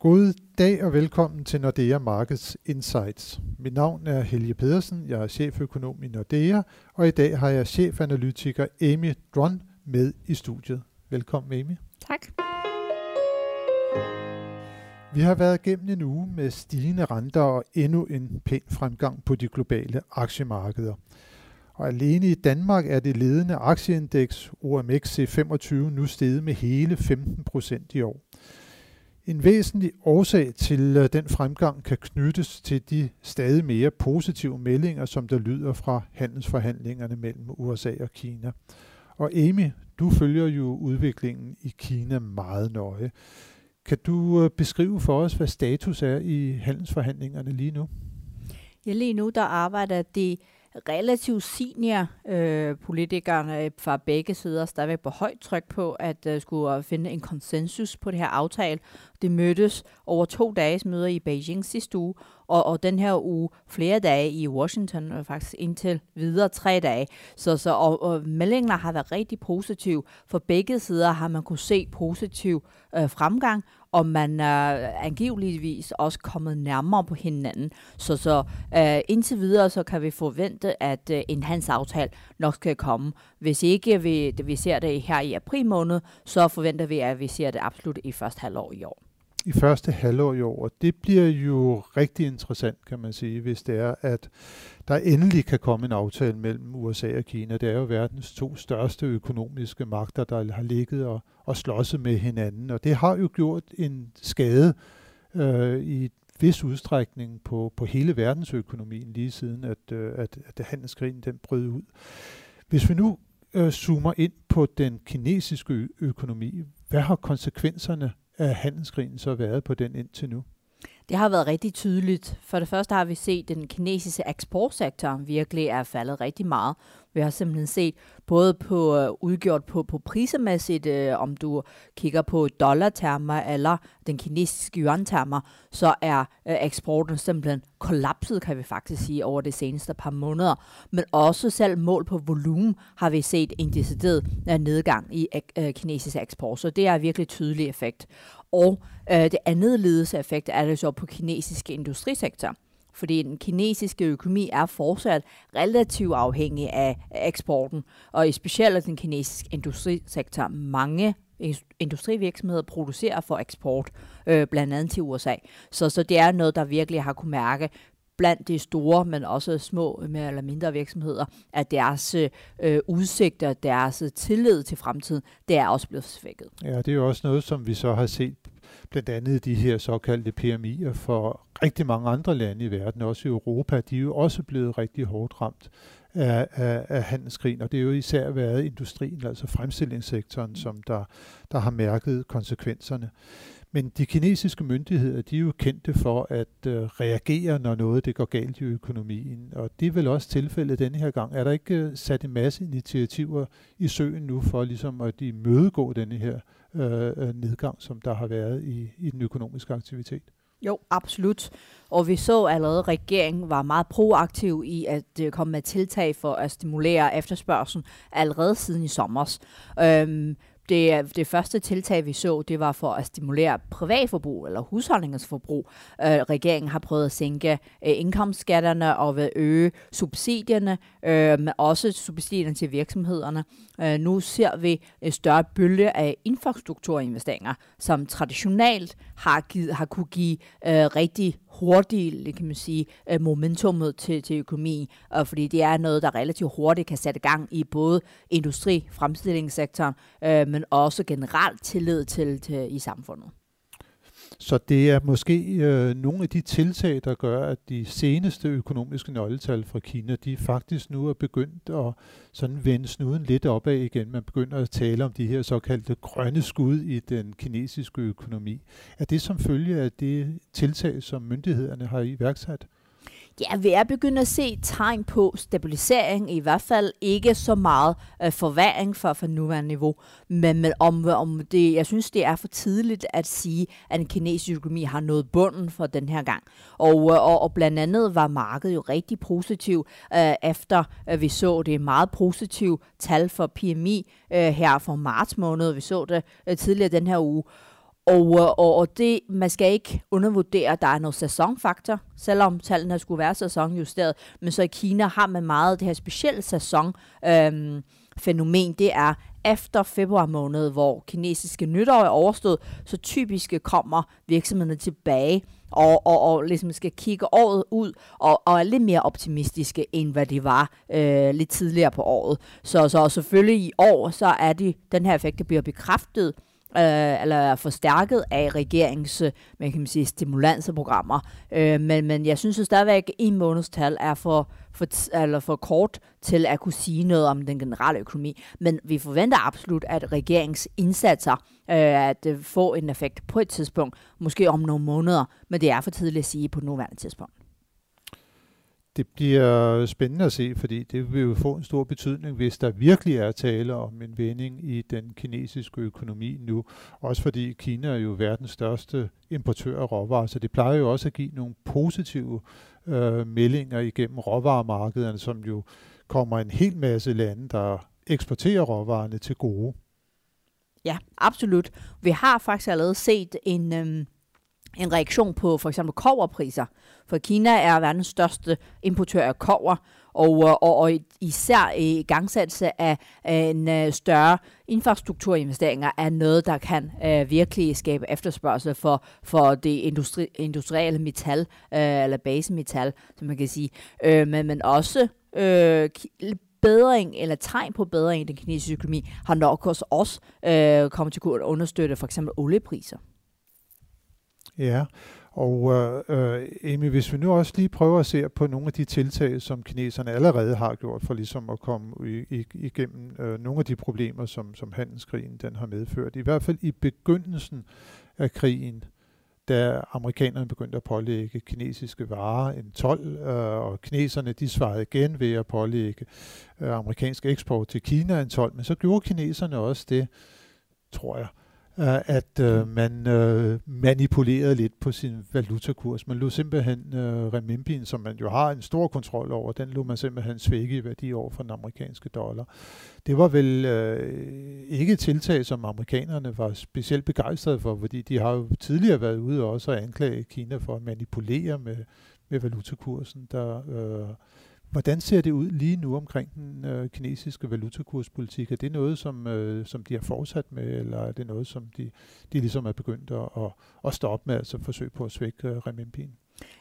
God dag og velkommen til Nordea Markets Insights. Mit navn er Helge Pedersen, jeg er cheføkonom i Nordea, og i dag har jeg chefanalytiker Amy Dron med i studiet. Velkommen Amy. Tak. Vi har været igennem en uge med stigende renter og endnu en pæn fremgang på de globale aktiemarkeder. Og alene i Danmark er det ledende aktieindeks OMX C25 nu steget med hele 15 procent i år. En væsentlig årsag til øh, den fremgang kan knyttes til de stadig mere positive meldinger, som der lyder fra handelsforhandlingerne mellem USA og Kina. Og Amy, du følger jo udviklingen i Kina meget nøje. Kan du øh, beskrive for os, hvad status er i handelsforhandlingerne lige nu? Ja, lige nu der arbejder de relativt senior øh, politikere øh, fra begge sider stadigvæk på højt tryk på at øh, skulle finde en konsensus på det her aftale. Det mødtes over to dages møder i Beijing sidste uge, og, og den her uge flere dage i Washington, og faktisk indtil videre tre dage. Så, så og, og meldingerne har været rigtig positive. For begge sider har man kunne se positiv øh, fremgang, og man er angiveligvis også kommet nærmere på hinanden. Så, så øh, indtil videre så kan vi forvente, at øh, en handelsaftale nok skal komme. Hvis ikke vi, vi ser det her i april måned, så forventer vi, at vi ser det absolut i første halvår i år i første halvår i år. Og det bliver jo rigtig interessant, kan man sige, hvis det er, at der endelig kan komme en aftale mellem USA og Kina. Det er jo verdens to største økonomiske magter, der har ligget og, og slåsset med hinanden. Og det har jo gjort en skade øh, i vis udstrækning på, på hele verdensøkonomien lige siden, at, øh, at, at handelskrigen den brød ud. Hvis vi nu øh, zoomer ind på den kinesiske økonomi, hvad har konsekvenserne af handelskrigen så været på den indtil nu? Det har været rigtig tydeligt. For det første har vi set, at den kinesiske eksportsektor virkelig er faldet rigtig meget. Vi har simpelthen set både på uh, udgjort på, på prisemæssigt, uh, øh, om du kigger på dollartermer eller den kinesiske yuan-termer, så er uh, eksporten simpelthen kollapset, kan vi faktisk sige, over de seneste par måneder. Men også selv mål på volumen har vi set en decideret uh, nedgang i uh, kinesisk eksport, så det er virkelig tydelig effekt. Og øh, det andet ledelseeffekt er det så på kinesiske industrisektor fordi den kinesiske økonomi er fortsat relativt afhængig af eksporten, og i specielt den kinesiske industrisektor. Mange industrivirksomheder producerer for eksport, øh, blandt andet til USA. Så, så det er noget, der virkelig har kunne mærke blandt de store, men også små mere eller mindre virksomheder, at deres øh, udsigter, deres tillid til fremtiden, det er også blevet svækket. Ja, det er jo også noget, som vi så har set blandt andet de her såkaldte PMI'er for rigtig mange andre lande i verden, også i Europa, de er jo også blevet rigtig hårdt ramt af, af, af handelskrigen, og det er jo især været industrien, altså fremstillingssektoren, som der, der har mærket konsekvenserne. Men de kinesiske myndigheder, de er jo kendte for at øh, reagere, når noget det går galt i økonomien. Og det er vel også tilfældet denne her gang. Er der ikke øh, sat en masse initiativer i søen nu for ligesom at imødegå denne her øh, øh, nedgang, som der har været i, i den økonomiske aktivitet? Jo, absolut. Og vi så allerede, at regeringen var meget proaktiv i at øh, komme med tiltag for at stimulere efterspørgselen allerede siden i sommer. Øhm, det, øh, det første tiltag, vi så, det var for at stimulere privatforbrug eller husholdningens forbrug. Øh, regeringen har prøvet at sænke øh, indkomstskatterne og vil øge subsidierne, øh, men også subsidierne til virksomhederne. Øh, nu ser vi en større bølge af infrastrukturinvesteringer, som traditionelt har, givet, har kunne give øh, rigtig hurtigt, kan man sige, øh, momentummet til, til økonomien, og fordi det er noget, der relativt hurtigt kan sætte gang i både industri, fremstillingssektoren, øh, men også generelt tillid til, til i samfundet. Så det er måske øh, nogle af de tiltag, der gør, at de seneste økonomiske nøgletal fra Kina, de faktisk nu er begyndt at sådan vende snuden lidt opad igen. Man begynder at tale om de her såkaldte grønne skud i den kinesiske økonomi. Er det som følge af det tiltag, som myndighederne har iværksat? Ja, vi er begyndt at se tegn på stabilisering, i hvert fald ikke så meget øh, forværing for, for nuværende niveau, men, men om, om det, jeg synes, det er for tidligt at sige, at den kinesiske økonomi har nået bunden for den her gang. Og, øh, og, og blandt andet var markedet jo rigtig positiv, øh, efter øh, vi så det meget positive tal for PMI øh, her for marts måned. Vi så det øh, tidligere den her uge. Og, øh, og, og det, man skal ikke undervurdere, at der er noget sæsonfaktor, selvom tallene skulle være sæsonjusteret. Men så i Kina har man meget det her specielle sæson. Øhm, fænomen, det er efter februar måned, hvor kinesiske nytår er overstået, så typisk kommer virksomhederne tilbage og, og, og ligesom skal kigge året ud og, og er lidt mere optimistiske, end hvad de var øh, lidt tidligere på året. Så, så selvfølgelig i år, så er det den her effekt, der bliver bekræftet øh, eller forstærket af regeringens øh, man kan sige, stimulanseprogrammer. Øh, men, men jeg synes jo stadigvæk, at en månedstal er for, for, eller for kort til at kunne sige noget om den generelle økonomi. Men vi forventer absolut, at regeringens indsatser øh, at øh, få en effekt på et tidspunkt, måske om nogle måneder, men det er for tidligt at sige på nuværende tidspunkt det bliver spændende at se, fordi det vil jo få en stor betydning, hvis der virkelig er tale om en vending i den kinesiske økonomi nu. Også fordi Kina er jo verdens største importør af råvarer, så det plejer jo også at give nogle positive øh, meldinger igennem råvaremarkederne, som jo kommer en hel masse lande, der eksporterer råvarerne til gode. Ja, absolut. Vi har faktisk allerede set en... Øh en reaktion på for eksempel koverpriser. For Kina er verdens største importør af kover, og, øh, og, og især i gangsættelse af en øh, større infrastrukturinvesteringer er noget, der kan uh, virkelig skabe efterspørgsel for, for det industri, industrielle metal, uh, eller basemetal, som man kan sige. Uh, men, men også uh, bedring eller tegn på bedring i den kinesiske økonomi har nok også, også uh, kommet til at understøtte for eksempel oliepriser. Ja, og øh, øh Amy, hvis vi nu også lige prøver at se på nogle af de tiltag, som kineserne allerede har gjort for ligesom at komme i, i, igennem øh, nogle af de problemer, som, som handelskrigen den har medført. I hvert fald i begyndelsen af krigen, da amerikanerne begyndte at pålægge kinesiske varer en 12, øh, og kineserne de svarede igen ved at pålægge øh, amerikansk eksport til Kina en 12, men så gjorde kineserne også det, tror jeg, at øh, man øh, manipulerede lidt på sin valutakurs. Man lå simpelthen øh, renminbien, som man jo har en stor kontrol over, den lå man simpelthen svække i værdi over for den amerikanske dollar. Det var vel øh, ikke et tiltag, som amerikanerne var specielt begejstrede for, fordi de har jo tidligere været ude også og anklage Kina for at manipulere med, med valutakursen, der øh, Hvordan ser det ud lige nu omkring den øh, kinesiske valutakurspolitik? Er det noget, som, øh, som de har fortsat med, eller er det noget, som de, de ligesom er begyndt at, at, at stoppe med, altså forsøg på at svække øh, renminbien?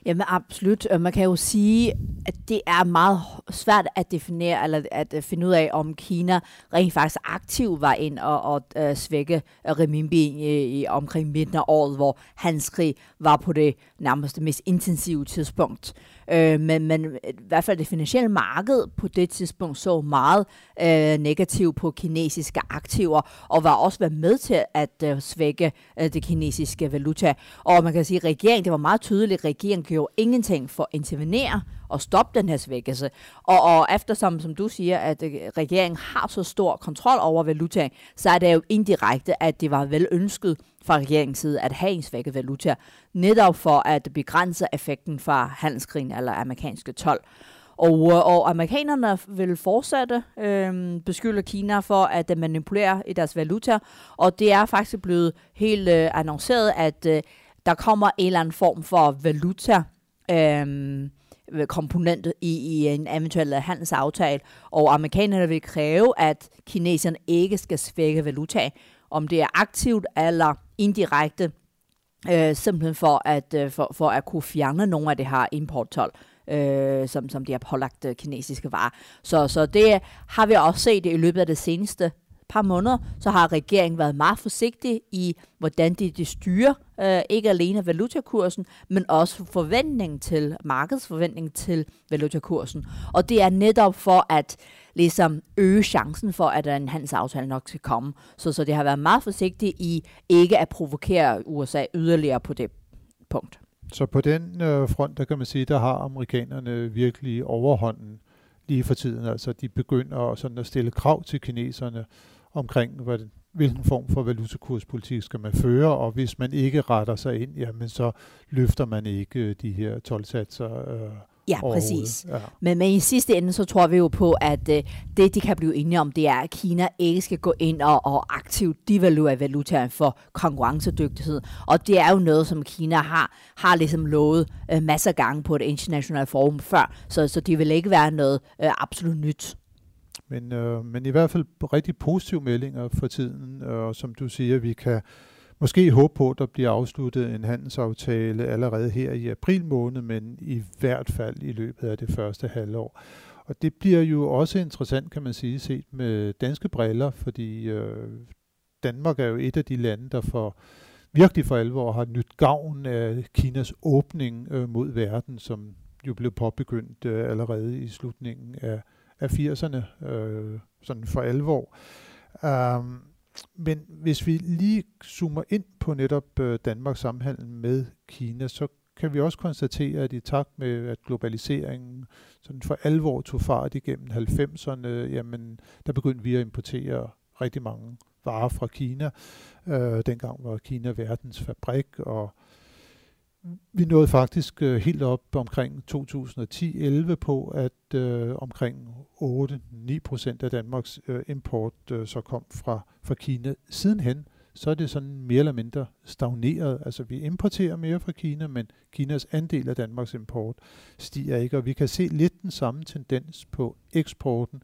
Jamen absolut. Man kan jo sige, at det er meget svært at definere, eller at øh, finde ud af, om Kina rent faktisk aktivt var ind og, og uh, svække øh, renminbi i, i omkring midten af året, hvor handelskrig var på det nærmest mest intensive tidspunkt. Uh, Øh, men, men øh, i hvert fald det finansielle marked på det tidspunkt så meget øh, negativt på kinesiske aktiver, og var også været med til at øh, svække øh, det kinesiske valuta. Og man kan sige, at regeringen, det var meget tydeligt, at regeringen gjorde ingenting for at intervenere og stoppe den her svækkelse. Og, og eftersom, som du siger, at øh, regeringen har så stor kontrol over valuta, så er det jo indirekte, at det var velønsket fra regeringens side at have en svækket valuta, netop for at begrænse effekten fra handelskrigen eller amerikanske tolv. Og, øh, og amerikanerne vil fortsætte øh, beskylde Kina for at manipulere i deres valuta, og det er faktisk blevet helt øh, annonceret, at øh, der kommer en eller anden form for valuta Øh, komponent i, i en eventuel handelsaftale, og amerikanerne vil kræve, at kineserne ikke skal svække valuta, om det er aktivt eller indirekte, øh, simpelthen for at, øh, for, for at kunne fjerne nogle af det her importtol, øh, som, som de har pålagt øh, kinesiske varer. Så, så det har vi også set i løbet af det seneste par måneder, så har regeringen været meget forsigtig i, hvordan de, de styrer øh, ikke alene valutakursen, men også forventningen til, markedsforventningen til valutakursen. Og det er netop for at ligesom øge chancen for, at en handelsaftale nok skal komme. Så, så det har været meget forsigtigt i ikke at provokere USA yderligere på det punkt. Så på den øh, front, der kan man sige, der har amerikanerne virkelig overhånden lige for tiden. Altså de begynder sådan at stille krav til kineserne omkring, hvad, hvilken form for valutakurspolitik skal man føre, og hvis man ikke retter sig ind, jamen så løfter man ikke øh, de her 12-satser, øh, Ja, præcis. Ja. Men, men i sidste ende, så tror vi jo på, at uh, det, de kan blive enige om, det er, at Kina ikke skal gå ind og, og aktivt devaluere valutaen for konkurrencedygtighed. Og det er jo noget, som Kina har, har ligesom lovet uh, masser af gange på et internationalt forum før, så, så det vil ikke være noget uh, absolut nyt. Men, øh, men i hvert fald rigtig positive meldinger for tiden, øh, og som du siger, vi kan måske håbe på, at der bliver afsluttet en handelsaftale allerede her i april måned, men i hvert fald i løbet af det første halvår. Og det bliver jo også interessant, kan man sige, set med danske briller, fordi øh, Danmark er jo et af de lande, der for virkelig for alvor har nyt gavn af Kinas åbning øh, mod verden, som jo blev påbegyndt øh, allerede i slutningen af, af 80'erne, øh, sådan for alvor. Um, men hvis vi lige zoomer ind på netop øh, Danmarks samhandel med Kina, så kan vi også konstatere, at i takt med, at globaliseringen sådan for alvor tog fart igennem 90'erne, jamen, der begyndte vi at importere rigtig mange varer fra Kina. Øh, dengang var Kina verdens fabrik, og vi nåede faktisk øh, helt op omkring 2010-11 på, at øh, omkring 8-9 procent af Danmarks øh, import øh, så kom fra, fra Kina. Sidenhen, så er det sådan mere eller mindre stagneret. Altså vi importerer mere fra Kina, men Kinas andel af Danmarks import stiger ikke, og vi kan se lidt den samme tendens på eksporten.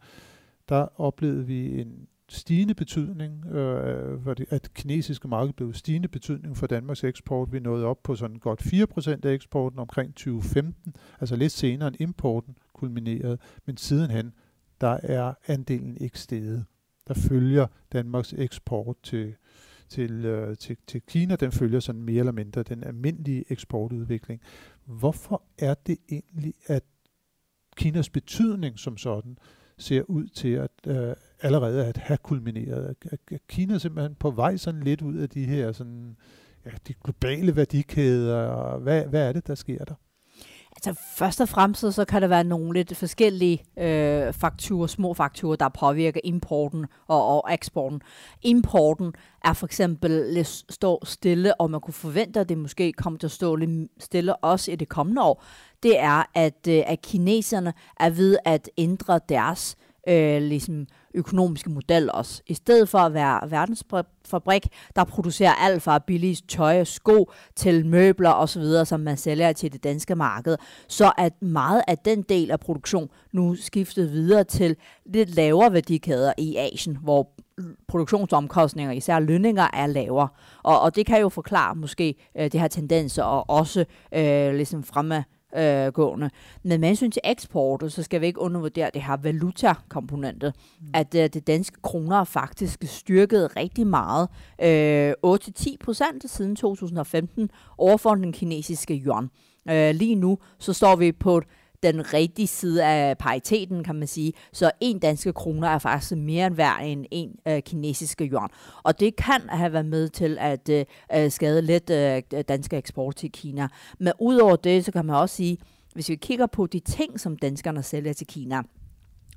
Der oplevede vi en stigende betydning, øh, for det, at kinesiske marked blev stigende betydning for Danmarks eksport. Vi nåede op på sådan godt 4% af eksporten omkring 2015, altså lidt senere end importen kulminerede, men sidenhen, der er andelen ikke steget. Der følger Danmarks eksport til, til, øh, til, til Kina, den følger sådan mere eller mindre den almindelige eksportudvikling. Hvorfor er det egentlig, at Kinas betydning som sådan ser ud til at øh, allerede at have kulmineret. Er simpelthen på vej sådan lidt ud af de her sådan, ja, de globale værdikæder? Hvad, hvad er det, der sker der? Altså først og fremmest så kan der være nogle lidt forskellige øh, faktorer, små faktorer, der påvirker importen og, og eksporten. Importen er for eksempel lidt stå stille, og man kunne forvente, at det måske kommer til at stå lidt stille også i det kommende år. Det er, at, øh, at kineserne er ved at ændre deres øh, ligesom økonomiske model også. I stedet for at være verdensfabrik, der producerer alt fra billige tøj og sko til møbler osv., som man sælger til det danske marked, så at meget af den del af produktion nu skiftet videre til lidt lavere værdikæder i Asien, hvor produktionsomkostninger, især lønninger, er lavere. Og, og det kan jo forklare måske øh, det her tendenser og også øh, ligesom fremme øh, gående. Men med hensyn til eksport, så skal vi ikke undervurdere det her valutakomponentet, mm. at øh, det danske kroner er faktisk styrket rigtig meget. Øh, 8-10 procent siden 2015 overfor den kinesiske yuan. Øh, lige nu så står vi på et den rigtige side af pariteten, kan man sige. Så en danske kroner er faktisk mere end værd end en øh, kinesiske yuan. Og det kan have været med til at øh, øh skade lidt øh, danske eksport til Kina. Men udover det, så kan man også sige, hvis vi kigger på de ting, som danskerne sælger til Kina,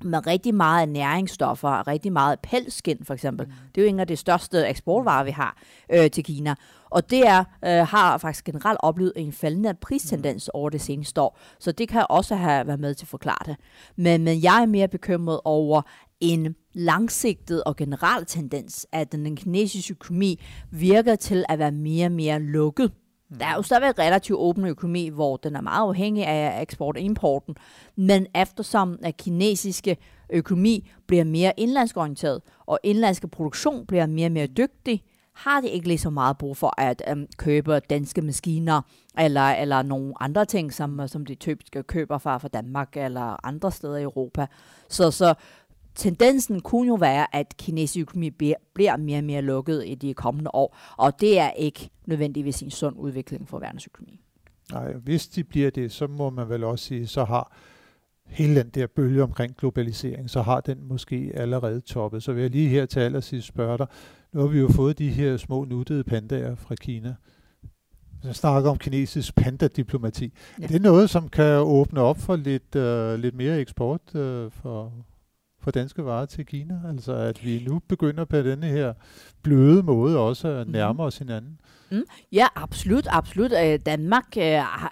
med rigtig meget næringsstoffer, rigtig meget pelsskin for eksempel. Mm. Det er jo en af de største eksportvarer, vi har øh, til Kina. Og det er, øh, har faktisk generelt oplevet en faldende pristendens mm. over det seneste år. Så det kan også have været med til at forklare det. Men, men jeg er mere bekymret over en langsigtet og generel tendens, at den kinesiske økonomi virker til at være mere og mere lukket. Mm. Der er jo stadigvæk relativt åben økonomi, hvor den er meget afhængig af eksport og importen. Men eftersom at kinesiske økonomi bliver mere indlandsorienteret, og indlandske produktion bliver mere og mere dygtig, har de ikke lige så meget brug for at øhm, købe danske maskiner, eller, eller nogle andre ting, som, som de typisk køber fra, fra Danmark eller andre steder i Europa. Så, så tendensen kunne jo være, at kinesisk økonomi bliver mere og mere lukket i de kommende år, og det er ikke nødvendigvis en sund udvikling for verdensøkonomi. Nej, hvis de bliver det, så må man vel også sige, så har hele den der bølge omkring globalisering, så har den måske allerede toppet. Så vil jeg lige her til allersidst spørge dig, nu har vi jo fået de her små nuttede pandaer fra Kina. Jeg snakker om kinesisk pandadiplomati. Ja. Er det noget, som kan åbne op for lidt, uh, lidt mere eksport uh, for, for danske varer til Kina? Altså at vi nu begynder på denne her bløde måde også at nærme mm. os hinanden? Mm. Ja, absolut, absolut. Øh, Danmark øh,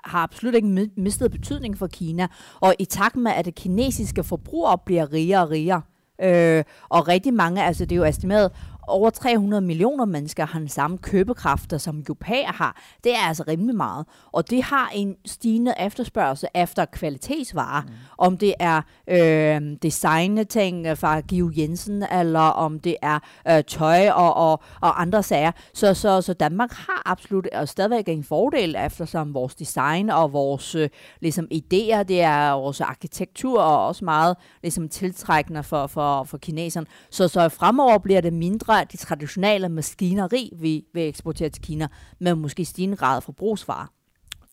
har absolut ikke mistet betydning for Kina, og i takt med, at det kinesiske forbrugere bliver rigere og rigere, øh, og rigtig mange, altså det er jo estimeret, over 300 millioner mennesker har den samme købekraft, som europæer har. Det er altså rimelig meget. Og det har en stigende efterspørgsel efter kvalitetsvarer. Mm. Om det er øh, designting fra Giv Jensen, eller om det er øh, tøj og, og, og andre sager. Så, så, så Danmark har absolut og stadigvæk en fordel, eftersom vores design og vores øh, ligesom, idéer, det er vores arkitektur og også meget ligesom, tiltrækkende for, for, for kineserne. Så, så fremover bliver det mindre fra de traditionelle maskineri, vi vil eksportere til Kina, med måske stigende grad forbrugsvarer.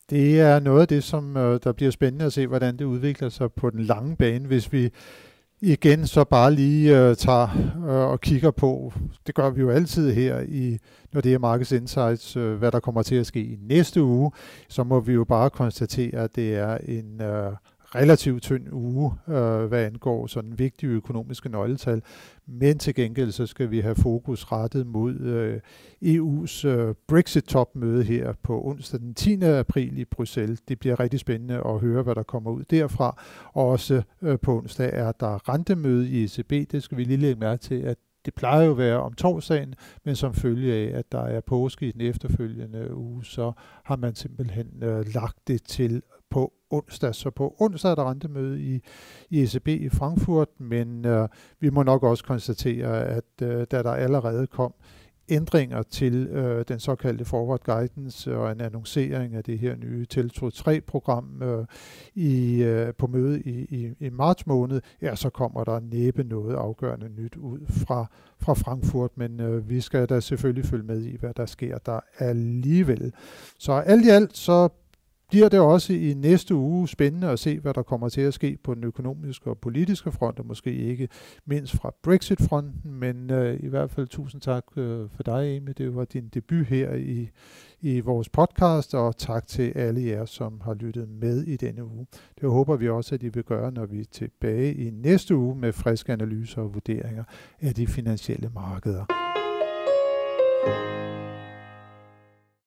Det er noget af det, som øh, der bliver spændende at se, hvordan det udvikler sig på den lange bane, hvis vi igen så bare lige øh, tager øh, og kigger på, det gør vi jo altid her, i, når det er Markets Insights, øh, hvad der kommer til at ske i næste uge, så må vi jo bare konstatere, at det er en øh, relativt tynd uge, øh, hvad angår sådan vigtige økonomiske nøgletal. Men til gengæld så skal vi have fokus rettet mod øh, EU's øh, Brexit-topmøde her på onsdag den 10. april i Bruxelles. Det bliver rigtig spændende at høre, hvad der kommer ud derfra. Og også øh, på onsdag er der rentemøde i ECB. Det skal vi lige lægge mærke til, at det plejer jo at være om torsdagen, men som følge af, at der er påske i den efterfølgende uge, så har man simpelthen øh, lagt det til på onsdag. Så på onsdag er der rentemøde i, i ECB i Frankfurt, men øh, vi må nok også konstatere, at øh, da der allerede kom ændringer til øh, den såkaldte forward guidance og en annoncering af det her nye Teltro 3-program øh, i, øh, på møde i, i, i marts måned, ja, så kommer der næppe noget afgørende nyt ud fra, fra Frankfurt, men øh, vi skal da selvfølgelig følge med i, hvad der sker der alligevel. Så alt i alt, så bliver det også i næste uge spændende at se, hvad der kommer til at ske på den økonomiske og politiske front, og måske ikke mindst fra Brexit-fronten, men øh, i hvert fald tusind tak øh, for dig, Amy. Det var din debut her i, i vores podcast, og tak til alle jer, som har lyttet med i denne uge. Det håber vi også, at I vil gøre, når vi er tilbage i næste uge med friske analyser og vurderinger af de finansielle markeder. thank you